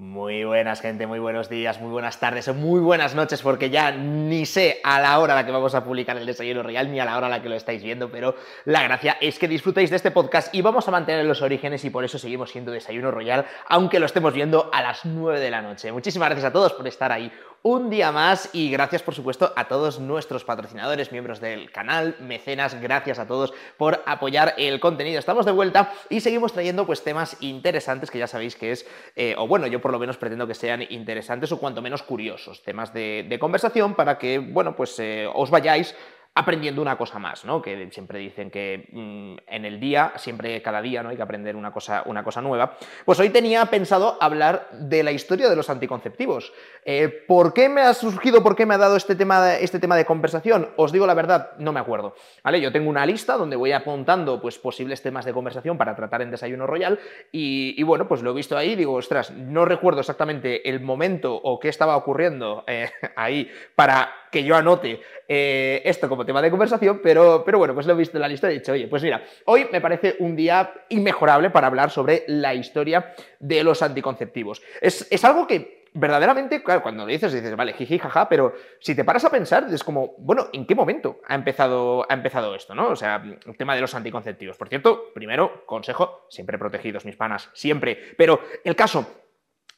Mm. Muy buenas, gente, muy buenos días, muy buenas tardes o muy buenas noches, porque ya ni sé a la hora a la que vamos a publicar el desayuno real ni a la hora a la que lo estáis viendo, pero la gracia es que disfrutéis de este podcast y vamos a mantener los orígenes y por eso seguimos siendo desayuno royal, aunque lo estemos viendo a las 9 de la noche. Muchísimas gracias a todos por estar ahí un día más y gracias por supuesto a todos nuestros patrocinadores, miembros del canal, mecenas, gracias a todos por apoyar el contenido. Estamos de vuelta y seguimos trayendo pues temas interesantes que ya sabéis que es, eh, o bueno, yo por lo menos pretendo que sean interesantes o cuanto menos curiosos, temas de, conversación para que, bueno, pues eh, os vayáis aprendiendo una cosa más, ¿no? Que siempre dicen que mm, en el día, siempre cada día, ¿no? Hay que aprender una cosa, una cosa nueva. Pues hoy tenía pensado hablar de la historia de los anticonceptivos. Eh, ¿Por qué me ha surgido, por qué me ha dado este tema, este tema de conversación? Os digo la verdad, no me acuerdo. ¿Vale? Yo tengo una lista donde voy apuntando pues, posibles temas de conversación para tratar en Desayuno Royal y, bueno, pues lo he visto ahí y digo, ostras, no recuerdo exactamente el momento o qué estaba ocurriendo eh, ahí para que yo anote eh, esto como tema de conversación, pero, pero bueno, pues lo he visto en la lista y he dicho, oye, pues mira, hoy me parece un día inmejorable para hablar sobre la historia de los anticonceptivos. Es, es algo que verdaderamente, claro, cuando lo dices, dices, vale, jiji, jaja, pero si te paras a pensar, es como, bueno, ¿en qué momento ha empezado, ha empezado esto, no? O sea, el tema de los anticonceptivos. Por cierto, primero, consejo, siempre protegidos, mis panas, siempre. Pero el caso,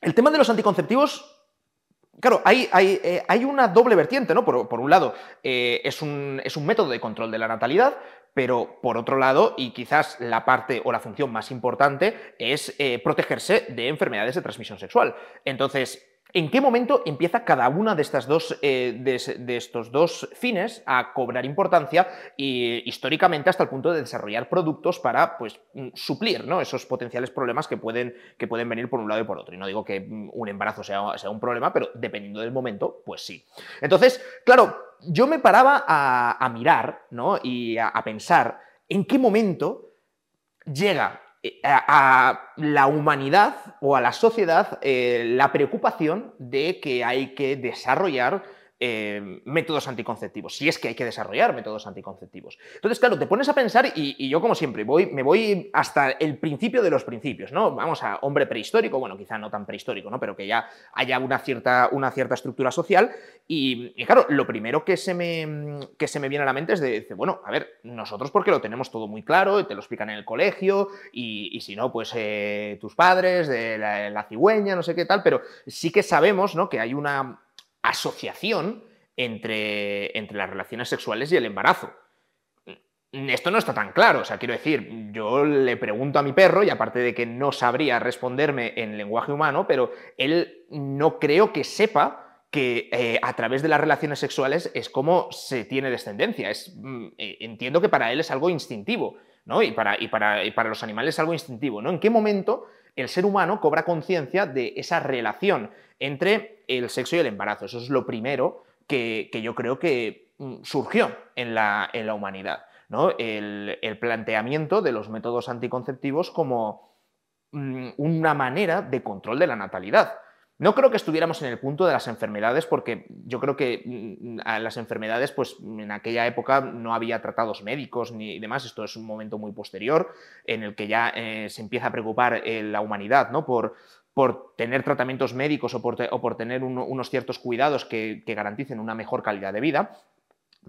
el tema de los anticonceptivos Claro, hay, eh, hay, una doble vertiente, ¿no? Por, un lado, eh, es, un, es, un, método de control de la natalidad, pero por otro lado, y quizás la parte o la función más importante, es eh, protegerse de enfermedades de transmisión sexual. Entonces, ¿En qué momento empieza cada una de, eh, de, estos dos fines a cobrar importancia y históricamente hasta el punto de desarrollar productos para pues, mm, suplir ¿no? esos potenciales problemas que pueden, que pueden venir por un lado y por otro? Y no digo que mm, un embarazo sea, sea un problema, pero dependiendo del momento, pues sí. Entonces, claro, yo me paraba a, mirar ¿no? y a pensar en qué momento llega a, la humanidad o a la sociedad eh, la preocupación de que hay que desarrollar eh, métodos anticonceptivos, si es que hay que desarrollar métodos anticonceptivos. Entonces, claro, te pones a pensar y, yo como siempre voy, me voy hasta el principio de los principios, ¿no? Vamos a hombre prehistórico, bueno, quizá no tan prehistórico, ¿no? Pero que ya haya una cierta, una cierta estructura social y, claro, lo primero que se, me, que se me viene a la mente es de, bueno, a ver, nosotros porque lo tenemos todo muy claro, te lo explican en el colegio y, si no, pues eh, tus padres, de la, la cigüeña, no sé qué tal, pero sí que sabemos, ¿no? Que hay una asociación entre, entre las relaciones sexuales y el embarazo. Esto no está tan claro, o sea, quiero decir, yo le pregunto a mi perro, y aparte de que no sabría responderme en lenguaje humano, pero él no creo que sepa que eh, a través de las relaciones sexuales es como se tiene descendencia. Es, mm, eh, entiendo que para él es algo instintivo, ¿no? Y para, y, para, y para los animales es algo instintivo, ¿no? ¿En qué momento el ser humano cobra conciencia de esa relación entre el sexo y el embarazo. Eso es lo primero que, yo creo que mm, surgió en la, en la humanidad. ¿no? El, planteamiento de los métodos anticonceptivos como mm, una manera de control de la natalidad. No creo que estuviéramos en el punto de las enfermedades, porque yo creo que mm, las enfermedades, pues en aquella época no había tratados médicos ni demás. Esto es un momento muy posterior en el que ya eh, se empieza a preocupar eh, la humanidad ¿no? por, por tener tratamientos médicos o por, tener unos ciertos cuidados que, garanticen una mejor calidad de vida.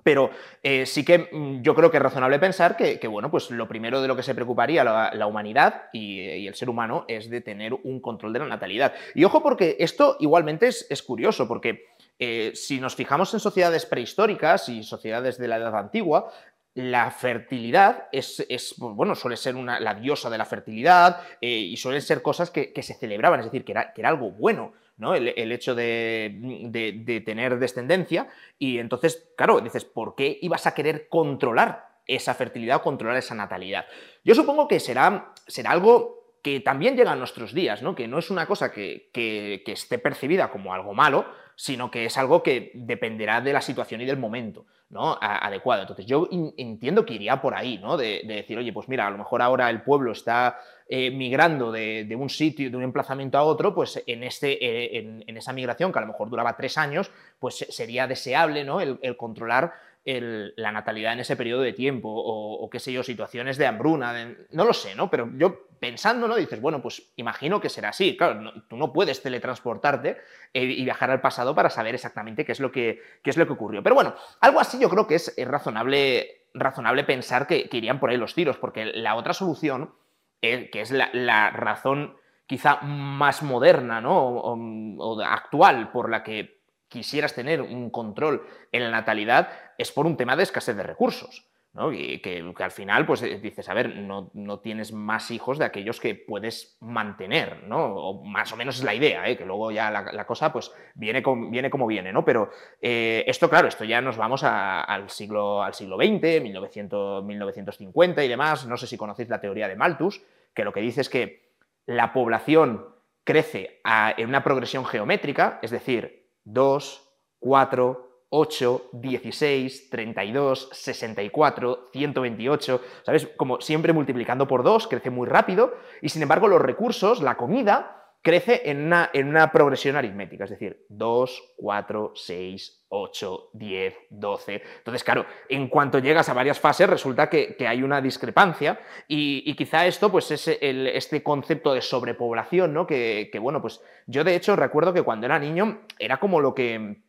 Pero eh, sí que mm, yo creo que es razonable pensar que, bueno, pues lo primero de lo que se preocuparía la, humanidad y, el ser humano es de tener un control de la natalidad. Y ojo porque esto igualmente es, curioso, porque eh, si nos fijamos en sociedades prehistóricas y sociedades de la edad antigua, la fertilidad es, bueno, suele ser una, la diosa de la fertilidad eh, y suelen ser cosas que, se celebraban, es decir, que era, que era algo bueno, El, hecho de, tener descendencia. Y entonces, claro, dices, ¿por qué ibas a querer controlar esa fertilidad o controlar esa natalidad? Yo supongo que será, será algo que también llega a nuestros días, ¿no? Que no es una cosa que, que esté percibida como algo malo, sino que es algo que dependerá de la situación y del momento. ¿no? adecuado. Entonces yo entiendo que iría por ahí, ¿no? De, decir, oye, pues mira, a lo mejor ahora el pueblo está eh, migrando de, un sitio, de un emplazamiento a otro, pues en, este, eh, en, esa migración, que a lo mejor duraba tres años, pues sería deseable, ¿no? El, controlar la natalidad en ese periodo de tiempo, o, qué sé yo, situaciones de hambruna, no lo sé, ¿no? Pero yo pensando, ¿no? Dices, bueno, pues imagino que será así. Claro, tú no puedes teletransportarte eh, y viajar al pasado para saber exactamente qué es lo que, es lo que ocurrió. Pero bueno, algo así yo creo que es, razonable, razonable pensar que, irían por ahí los tiros, porque la otra solución, que es la, razón quizá más moderna, ¿no? o actual por la que quisieras tener un control en la natalidad, es por un tema de escasez de recursos. Y que, al final, pues eh, dices, a ver, no, tienes más hijos de aquellos que puedes mantener, ¿no? Más o menos es la idea, ¿eh? que luego ya la, cosa pues viene, viene como viene, ¿no? Pero eh, esto, claro, esto ya nos vamos al, siglo, al siglo XX, 1900, 1950 y demás. No sé si conocéis la teoría de Malthus, que lo que dice es que la población crece en una progresión geométrica, es decir, 2, 4, 8, 16, 32, 64, 128, ¿sabes? Como siempre multiplicando por 2, crece muy rápido y sin embargo los recursos, la comida, crece en una, en una progresión aritmética, es decir, 2, 4, 6, 8, 10, 12. Entonces, claro, en cuanto llegas a varias fases resulta que, hay una discrepancia y, quizá esto pues es este concepto de sobrepoblación, ¿no? Que, que, bueno, pues yo de hecho recuerdo que cuando era niño era como lo que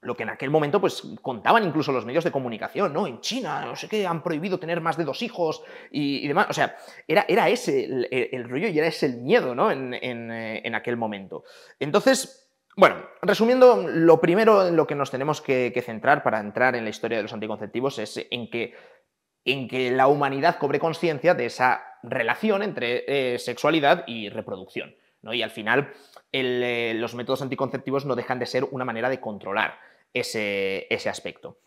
lo que en aquel momento pues contaban incluso los medios de comunicación, ¿no? En China, no sé qué, han prohibido tener más de dos hijos y, demás. O sea, era, era ese el, rollo y era ese el miedo, ¿no? En, eh, aquel momento. Entonces, bueno, resumiendo, lo primero en lo que nos tenemos que, centrar para entrar en la historia de los anticonceptivos es en que, en que la humanidad cobre conciencia de esa relación entre eh, sexualidad y reproducción. ¿no? Y al final, eh, los métodos anticonceptivos no dejan de ser una manera de controlar ese, aspecto.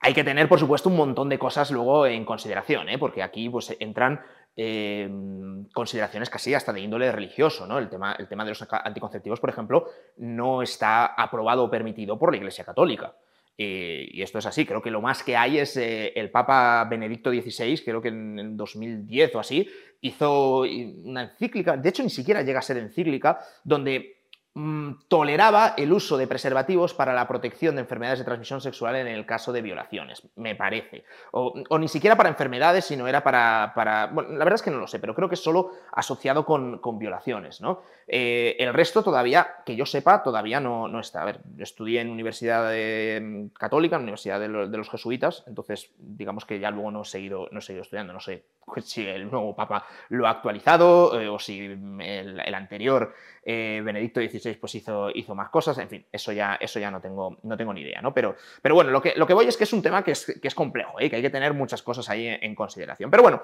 Hay que tener, por supuesto, un montón de cosas luego en consideración, ¿eh? porque aquí pues, entran em, consideraciones casi hasta de índole religioso. ¿no? El, tema, el tema de los anticonceptivos, por ejemplo, no está aprobado o permitido por la Iglesia Católica. Eh, y esto es así, creo que lo más que hay es eh, el Papa Benedicto XVI, creo que en 2010 o así, hizo una encíclica, de hecho ni siquiera llega a ser encíclica, donde Mm, toleraba el uso de preservativos para la protección de enfermedades de transmisión sexual en el caso de violaciones, me parece. O, ni siquiera para enfermedades, sino era para, Bueno, la verdad es que no lo sé, pero creo que es solo asociado con, violaciones, ¿no? Eh, el resto todavía, que yo sepa, todavía no, no está. A ver, yo estudié en Universidad Católica, en Universidad de, los Jesuitas, entonces digamos que ya luego no he seguido, no he seguido estudiando, no sé si el nuevo Papa lo ha actualizado eh, o si el, anterior eh, Benedicto XVI pues hizo, hizo, más cosas, en fin, eso ya, eso ya no, tengo, no tengo ni idea, ¿no? Pero, pero bueno, lo que, lo que voy es que es un tema que es, que es complejo, ¿eh? que hay que tener muchas cosas ahí en, consideración. Pero bueno,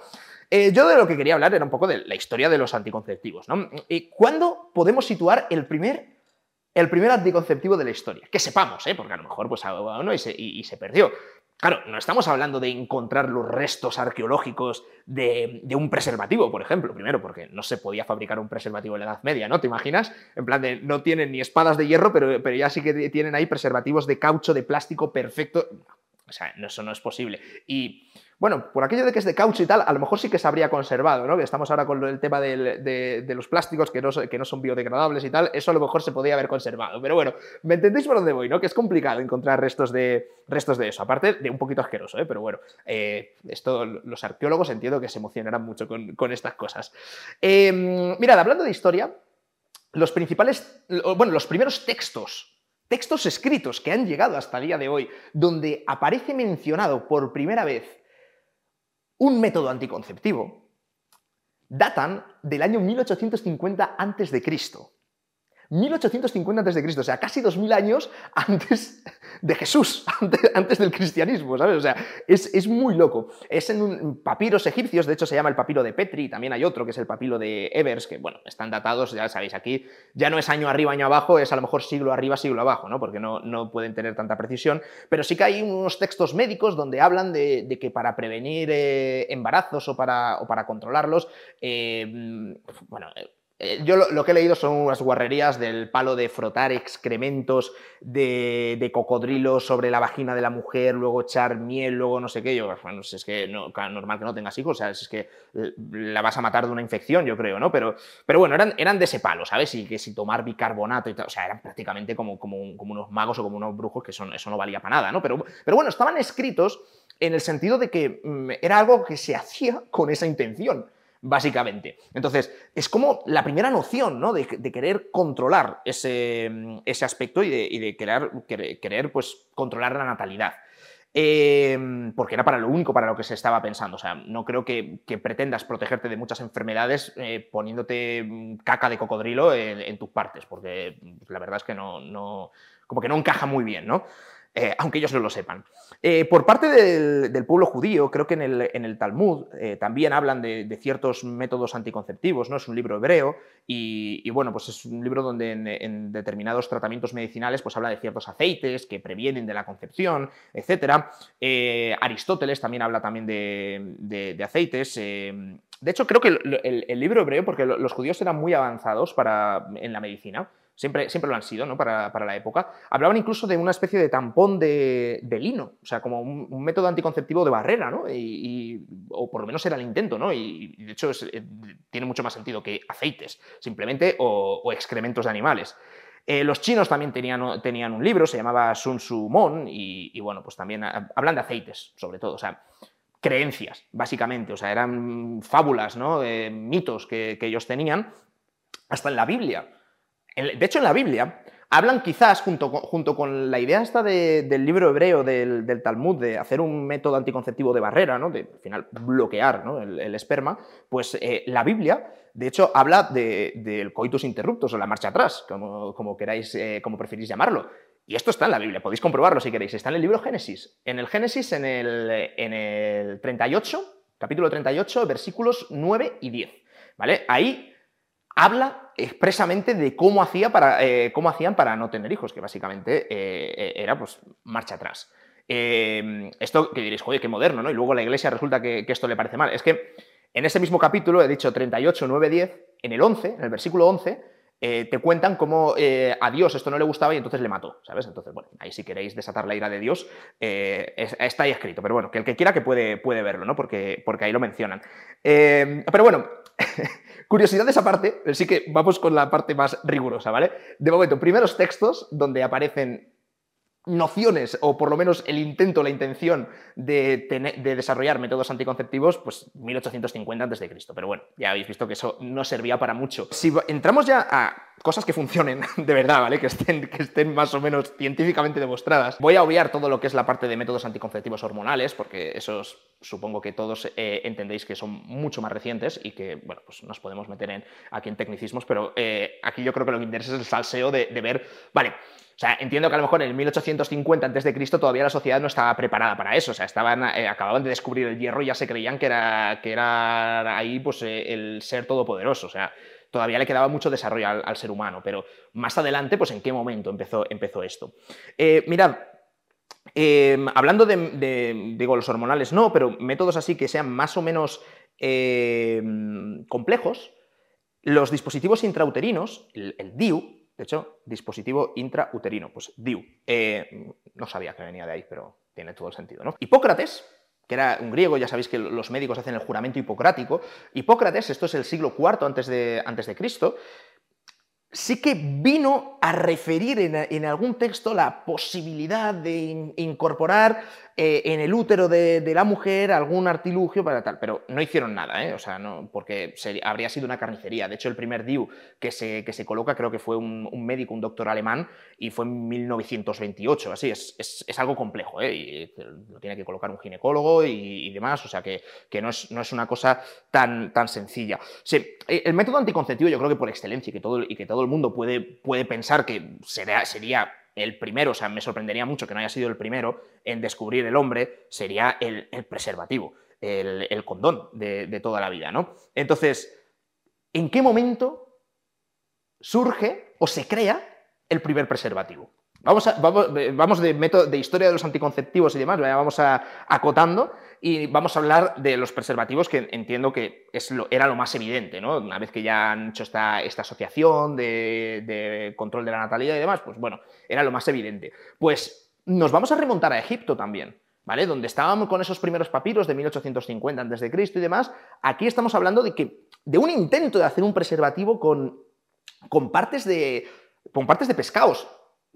yo de lo que quería hablar era un poco de la historia de los anticonceptivos, ¿no? ¿Y cuándo podemos situar el primer el primer anticonceptivo de la historia. Que sepamos, ¿eh? porque a lo mejor pues, uno y se, y se perdió. Claro, no estamos hablando de encontrar los restos arqueológicos de, un preservativo, por ejemplo. Primero, porque no se podía fabricar un preservativo en la Edad Media, ¿no? ¿Te imaginas? En plan de, no tienen ni espadas de hierro, pero, pero ya sí que tienen ahí preservativos de caucho, de plástico perfecto. O sea, eso no es posible. Y bueno, por aquello de que es de caucho y tal, a lo mejor sí que se habría conservado, ¿no? Que estamos ahora con el tema de, los plásticos que no, son biodegradables y tal, eso a lo mejor se podría haber conservado. Pero bueno, ¿me entendéis por dónde voy, no? Que es complicado encontrar restos de, restos de eso, aparte de un poquito asqueroso, ¿eh? Pero bueno, eh, esto, los arqueólogos entiendo que se emocionarán mucho con, estas cosas. Em, mirad, hablando de historia, los principales, bueno, los primeros textos textos escritos que han llegado hasta el día de hoy, donde aparece mencionado por primera vez un método anticonceptivo, datan del año 1850 a.C. 1850 a.C., o sea, casi 2000 años antes de Jesús, antes, del cristianismo, ¿sabes? O sea, es, muy loco. Es en papiros egipcios, de hecho se llama el papiro de Petri, también hay otro que es el papiro de Evers, que, bueno, están datados, ya sabéis, aquí ya no es año arriba, año abajo, es a lo mejor siglo arriba, siglo abajo, ¿no? Porque no, no pueden tener tanta precisión, pero sí que hay unos textos médicos donde hablan de, que para prevenir eh, embarazos o para, o para controlarlos, eh, bueno, eh, yo lo, que he leído son unas guarrerías del palo de frotar excrementos de, cocodrilo sobre la vagina de la mujer, luego echar miel, luego no sé qué. Yo, bueno, es que no, normal que no tengas hijos, o sea, es que la vas a matar de una infección, yo creo, ¿no? Pero, pero bueno, eran, eran de ese palo, ¿sabes? Y que si tomar bicarbonato y tal, o sea, eran prácticamente como, como, como unos magos o como unos brujos que son, eso no valía para nada, ¿no? Pero, pero bueno, estaban escritos en el sentido de que mm, era algo que se hacía con esa intención. Básicamente. Entonces, es como la primera noción, ¿no? De, querer controlar ese, ese aspecto y de, querer, querer, pues, controlar la natalidad. Em, porque era para lo único para lo que se estaba pensando. O sea, no creo que, pretendas protegerte de muchas enfermedades eh, poniéndote mm, caca de cocodrilo en, tus partes, porque pues, la verdad es que no, no, como que no encaja muy bien, ¿no? Eh, aunque ellos no lo sepan. Eh, por parte del, pueblo judío, creo que en el, Talmud eh, también hablan de, ciertos métodos anticonceptivos, ¿no? Es un libro hebreo y, bueno, pues es un libro donde en, determinados tratamientos medicinales pues habla de ciertos aceites que previenen de la concepción, etc. Aristóteles también habla también de, aceites. de hecho, creo que el, libro hebreo, porque los judíos eran muy avanzados para, en la medicina, siempre, siempre lo han sido, ¿no? Para, la época. Hablaban incluso de una especie de tampón de, lino, o sea, como un, método anticonceptivo de barrera, ¿no? Y, o por lo menos era el intento, ¿no? Y, de hecho eh, tiene mucho más sentido que aceites, simplemente, o, excrementos de animales. Eh, los chinos también tenían, tenían, un libro, se llamaba Sun Tzu Mon, y, bueno, pues también hablan de aceites, sobre todo, o sea, creencias, básicamente, o sea, eran fábulas, ¿no? mitos que, que ellos tenían, hasta en la Biblia de hecho, en la Biblia hablan quizás, junto con, la idea esta del libro hebreo del, Talmud, de hacer un método anticonceptivo de barrera, ¿no? de al final bloquear el, esperma, pues eh, la Biblia, de hecho, habla del coitus interruptus o la marcha atrás, como, queráis, eh, como preferís llamarlo. Y esto está en la Biblia, podéis comprobarlo si queréis. Está en el libro Génesis. En el Génesis, en el, en el 38, capítulo 38, versículos 9 y 10. ¿Vale? Ahí habla expresamente de cómo, hacía para, eh, cómo hacían para no tener hijos, que básicamente eh, eh, era pues marcha atrás. esto que diréis, joder, qué moderno, ¿no? Y luego la iglesia resulta que, esto le parece mal. Es que en ese mismo capítulo, he dicho 38, 9, 10, en el 11, en el versículo 11, te cuentan cómo a Dios esto no le gustaba y entonces le mató, ¿sabes? Entonces, bueno, ahí si queréis desatar la ira de Dios, está ahí escrito, pero bueno, que el que quiera que puede, puede verlo, ¿no? Porque, porque ahí lo mencionan. pero bueno, Curiosidades aparte, sí que vamos con la parte más rigurosa, ¿vale? De momento, primeros textos donde aparecen nociones, o por lo menos el intento, la intención de, desarrollar métodos anticonceptivos, pues 1850 a.C. Pero bueno, ya habéis visto que eso no servía para mucho. Si entramos ya a cosas que funcionen de verdad, ¿vale? Que estén, que estén más o menos científicamente demostradas, voy a obviar todo lo que es la parte de métodos anticonceptivos hormonales, porque esos supongo que todos eh, entendéis que son mucho más recientes y que, bueno, pues nos podemos meter en, aquí en tecnicismos, pero eh, aquí yo creo que lo que interesa es el salseo de, de ver, vale, o sea, entiendo que a lo mejor en el 1850 a.C. todavía la sociedad no estaba preparada para eso. O sea, estaban, eh, acababan de descubrir el hierro y ya se creían que era, que era ahí pues, eh, el ser todopoderoso. O sea, todavía le quedaba mucho desarrollo al, ser humano. Pero más adelante, pues en qué momento empezó, empezó esto. Eh, mirad, em, hablando de, digo, los hormonales no, pero métodos así que sean más o menos em, complejos, los dispositivos intrauterinos, el, el DIU, de hecho, dispositivo intrauterino, pues DIU. Eh, no sabía que venía de ahí, pero tiene todo el sentido, ¿no? Hipócrates, que era un griego, ya sabéis que los médicos hacen el juramento hipocrático. Hipócrates, esto es el siglo IV antes de, antes de Cristo, sí que vino a referir en, algún texto la posibilidad de incorporar eh, en el útero de, la mujer algún artilugio para tal, pero no hicieron nada, ¿eh? o sea, porque habría sido una carnicería. De hecho, el primer DIU que se, que se coloca creo que fue un, médico, un doctor alemán, y fue en 1928, así, es, es, algo complejo, ¿eh? y lo tiene que colocar un ginecólogo y, demás, o sea, que, que no, es, no, es, una cosa tan, tan sencilla. Sí, el método anticonceptivo yo creo que por excelencia y que todo, y que todo el mundo puede, puede pensar que sería, el primero, o sea, me sorprendería mucho que no haya sido el primero en descubrir el hombre, sería el, preservativo, el, condón de, toda la vida, ¿no? Entonces, ¿en qué momento surge o se crea el primer preservativo? Vamos, vamos, de, método, de historia de los anticonceptivos y demás, vamos a, acotando y vamos a hablar de los preservativos que entiendo que es lo, era lo más evidente, ¿no? Una vez que ya han hecho esta, esta asociación de, de, control de la natalidad y demás, pues bueno, era lo más evidente. Pues nos vamos a remontar a Egipto también. ¿Vale? Donde estábamos con esos primeros papiros de 1850 a.C. y demás, aquí estamos hablando de que de un intento de hacer un preservativo con, con partes de con partes de pescados,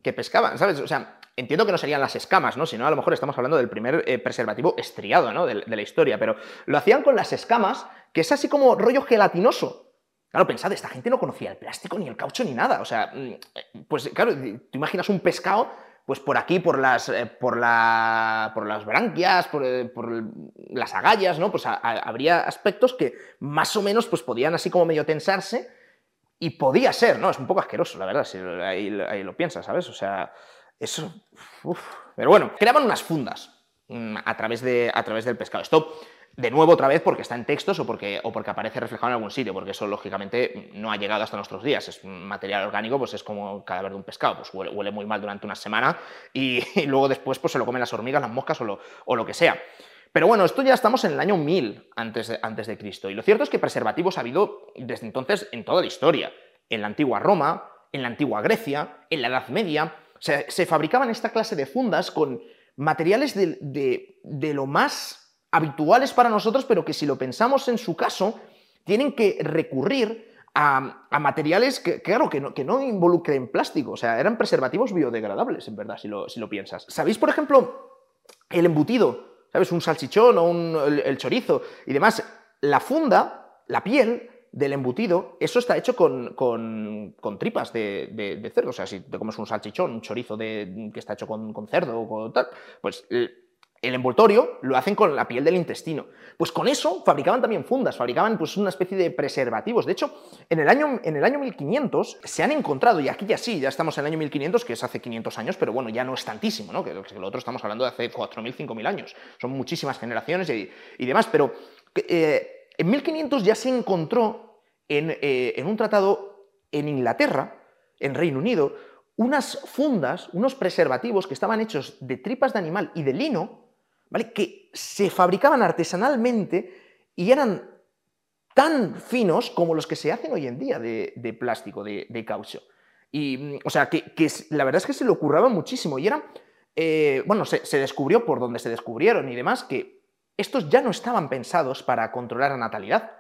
que pescaban, ¿sabes? O sea, entiendo que no serían las escamas, ¿no? Si no, a lo mejor estamos hablando del primer eh, preservativo estriado, ¿no? De, la historia, pero lo hacían con las escamas, que es así como rollo gelatinoso. Claro, pensad, esta gente no conocía el plástico, ni el caucho, ni nada. O sea, mm, pues claro, tú imaginas un pescado pues por aquí, por las, eh, por la, por las branquias, por, eh, las agallas, ¿no? Pues habría aspectos que más o menos pues podían así como medio tensarse y podía ser, ¿no? Es un poco asqueroso, la verdad, si ahí, lo piensas, ¿sabes? O sea, eso... Pero bueno, creaban unas fundas mm, a través, de, a través del pescado. Esto de nuevo otra vez porque está en textos o porque, o porque aparece reflejado en algún sitio, porque eso lógicamente no ha llegado hasta nuestros días. Es material orgánico, pues es como el cadáver de un pescado, pues huele, muy mal durante una semana y, luego después pues se lo comen las hormigas, las moscas o lo, o lo, que sea. Pero bueno, esto ya estamos en el año 1000 antes de, antes de Cristo y lo cierto es que preservativos ha habido desde entonces en toda la historia. En la antigua Roma, en la antigua Grecia, en la Edad Media, se, se fabricaban esta clase de fundas con materiales de, de, de lo más habituales para nosotros, pero que si lo pensamos en su caso, tienen que recurrir a, materiales que, claro, que no, que no involucren plástico. O sea, eran preservativos biodegradables, en verdad, si lo, si lo piensas. ¿Sabéis, por ejemplo, el embutido? ¿Sabes? Un salchichón o un, el, chorizo y demás. La funda, la piel, del embutido, eso está hecho con, con, tripas de, cerdo. O sea, si te comes un salchichón, un chorizo de, que está hecho con, cerdo o con tal, pues el envoltorio lo hacen con la piel del intestino. Pues con eso fabricaban también fundas, fabricaban pues una especie de preservativos. De hecho, en el año, en el año 1500 se han encontrado, y aquí ya sí, ya estamos en el año 1500, que es hace 500 años, pero bueno, ya no es tantísimo, ¿no? Que, lo otro estamos hablando de hace 4.000, 5.000 años. Son muchísimas generaciones y, demás, pero eh, en 1500 ya se encontró en, eh, en un tratado en Inglaterra, en Reino Unido, unas fundas, unos preservativos que estaban hechos de tripas de animal y de lino, que se fabricaban artesanalmente y eran tan finos como los que se hacen hoy en día de, plástico, de, caucho. Y, mm, o sea, que, la verdad es que se le ocurraba muchísimo y eran, eh, bueno, se, descubrió por donde se descubrieron y demás que estos ya no estaban pensados para controlar la natalidad,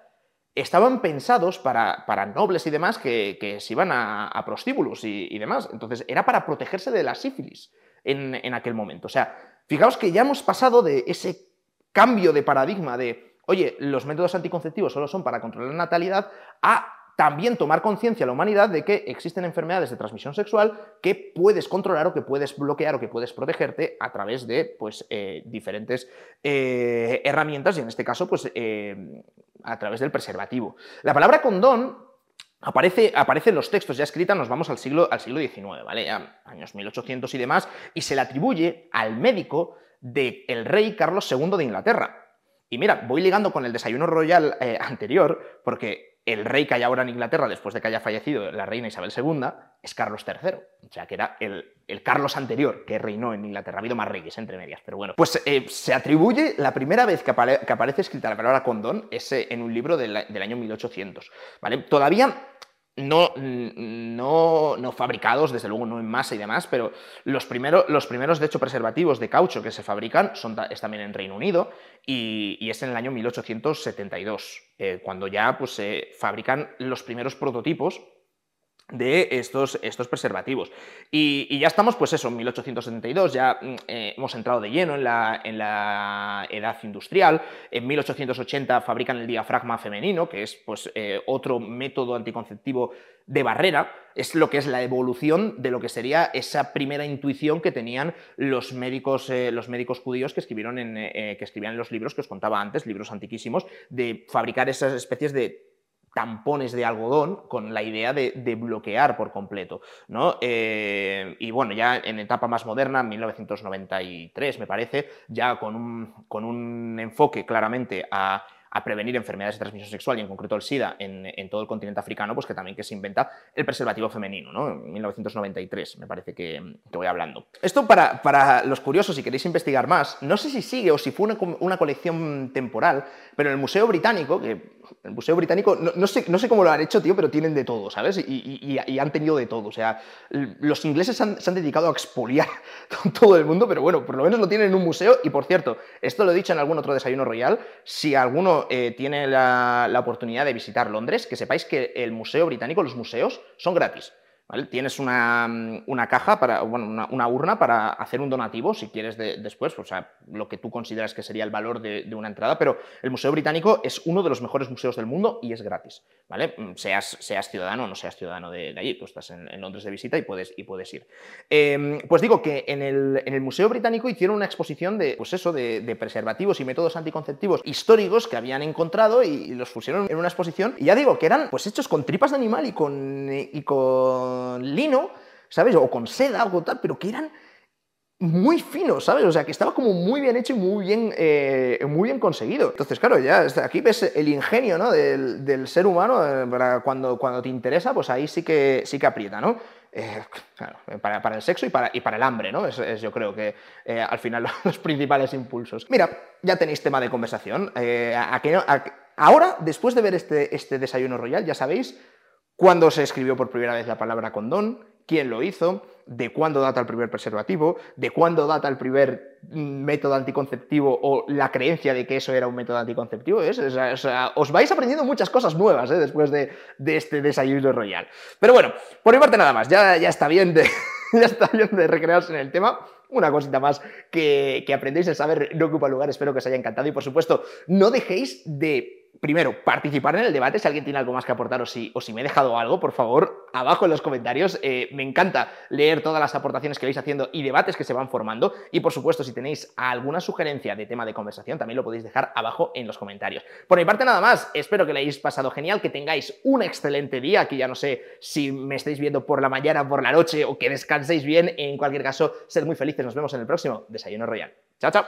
estaban pensados para, para nobles y demás que, se iban a, prostíbulos y, demás. Entonces, era para protegerse de la sífilis en, en aquel momento. O sea, Fijaos que ya hemos pasado de ese cambio de paradigma de, oye, los métodos anticonceptivos solo son para controlar la natalidad, a también tomar conciencia a la humanidad de que existen enfermedades de transmisión sexual que puedes controlar o que puedes bloquear o que puedes protegerte a través de pues, eh, diferentes eh, herramientas y en este caso pues, eh, a través del preservativo. La palabra condón Aparece, aparece, en los textos ya escrita, nos vamos al siglo, al siglo XIX, ¿vale? años 1800 y demás, y se le atribuye al médico del rey Carlos II de Inglaterra. Y mira, voy ligando con el desayuno royal anterior, porque el rey que hay ahora en Inglaterra, después de que haya fallecido la reina Isabel II, es Carlos III. O sea, que era el, Carlos anterior que reinó en Inglaterra. Ha habido más reyes, entre medias, pero bueno. Pues eh, se atribuye, la primera vez que, aparece escrita la palabra condón es en un libro del, del año 1800, ¿vale? Todavía no, no, no, fabricados, desde luego no en masa y demás, pero los, los primeros, de hecho, preservativos de caucho que se fabrican son, también en Reino Unido y, es en el año 1872, eh, cuando ya pues, se fabrican los primeros prototipos de estos, estos preservativos. Y, ya estamos, pues eso, en 1872, ya mm, eh, hemos entrado de lleno en la, en la, edad industrial. En 1880 fabrican el diafragma femenino, que es pues, eh, otro método anticonceptivo de barrera. Es lo que es la evolución de lo que sería esa primera intuición que tenían los médicos, eh, los médicos judíos que, escribieron en, que escribían en los libros que os contaba antes, libros antiquísimos, de fabricar esas especies de tampones de algodón con la idea de, bloquear por completo. ¿no? Eh, y bueno, ya en etapa más moderna, 1993 me parece, ya con un, con un enfoque claramente a prevenir enfermedades de transmisión sexual y en concreto el SIDA en, todo el continente africano, pues que también que se inventa el preservativo femenino, ¿no? En 1993 me parece que, voy hablando. Esto para, para, los curiosos, si queréis investigar más, no sé si sigue o si fue una, colección temporal, pero en el Museo Británico, que el Museo Británico, no, sé, no sé cómo lo han hecho, tío, pero tienen de todo, ¿sabes? Y, han tenido de todo. O sea, los ingleses se han dedicado a expoliar todo el mundo, pero bueno, por lo menos lo tienen en un museo. Y por cierto, esto lo he dicho en algún otro desayuno royal, si alguno eh, tiene la, oportunidad de visitar Londres, que sepáis que el Museo Británico, los museos, son gratis. Tienes una, caja, para, bueno, una, urna para hacer un donativo, si quieres después, o sea, lo que tú consideras que sería el valor de, una entrada, pero el Museo Británico es uno de los mejores museos del mundo y es gratis, ¿vale? Mm, seas, seas ciudadano o no seas ciudadano de, allí, tú estás en, Londres de visita y puedes, y puedes ir. Em, pues digo que en el, Museo Británico hicieron una exposición de, pues eso, de, preservativos y métodos anticonceptivos históricos que habían encontrado y, los pusieron en una exposición, y ya digo, que eran pues hechos con tripas de animal y con, y con lino, ¿sabes? O con seda, algo tal, pero que eran muy finos, ¿sabes? O sea, que estaba como muy bien hecho y muy bien, eh, muy bien conseguido. Entonces, claro, ya aquí ves el ingenio ¿no? del, ser humano eh, para cuando, cuando te interesa, pues ahí sí que, sí que aprieta, ¿no? Eh, para, el sexo y para, el hambre, ¿no? Es, yo creo que al final los principales impulsos. Mira, ya tenéis tema de conversación. ahora, después de ver este, este desayuno royal, ya sabéis cuándo se escribió por primera vez la palabra condón, quién lo hizo, de cuándo data el primer preservativo, de cuándo data el primer método anticonceptivo o la creencia de que eso era un método anticonceptivo. os vais aprendiendo muchas cosas nuevas ¿eh? después de, este desayuno royal. Pero bueno, por mi parte nada más, ya, está, bien de, recrearse en el tema una cosita más que, que aprendéis, el saber no ocupa lugar, espero que os haya encantado y por supuesto no dejéis de primero, participar en el debate, si alguien tiene algo más que aportar o si, me he dejado algo, por favor, abajo en los comentarios. Eh, me encanta leer todas las aportaciones que vais haciendo y debates que se van formando. Y por supuesto, si tenéis alguna sugerencia de tema de conversación, también lo podéis dejar abajo en los comentarios. Por mi parte, nada más, espero que le hayáis pasado genial, que tengáis un excelente día, que ya no sé si me estáis viendo por la mañana, por la noche o que descanséis bien. En cualquier caso, sed muy felices, nos vemos en el próximo Desayuno Royal. Chao, chao.